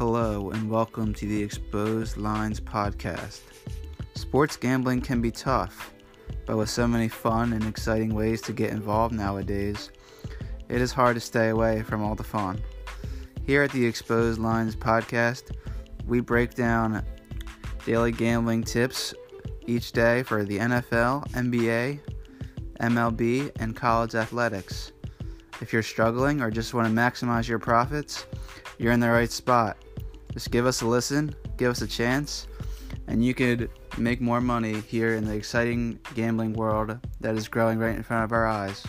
Hello, and welcome to the Exposed Lines podcast. Sports gambling can be tough, but with so many fun and exciting ways to get involved nowadays, it is hard to stay away from all the fun. Here at the Exposed Lines podcast, we break down daily gambling tips each day for the NFL, NBA, MLB, and college athletics. If you're struggling or just want to maximize your profits, you're in the right spot. Just give us a listen, give us a chance, and you could make more money here in the exciting gambling world that is growing right in front of our eyes.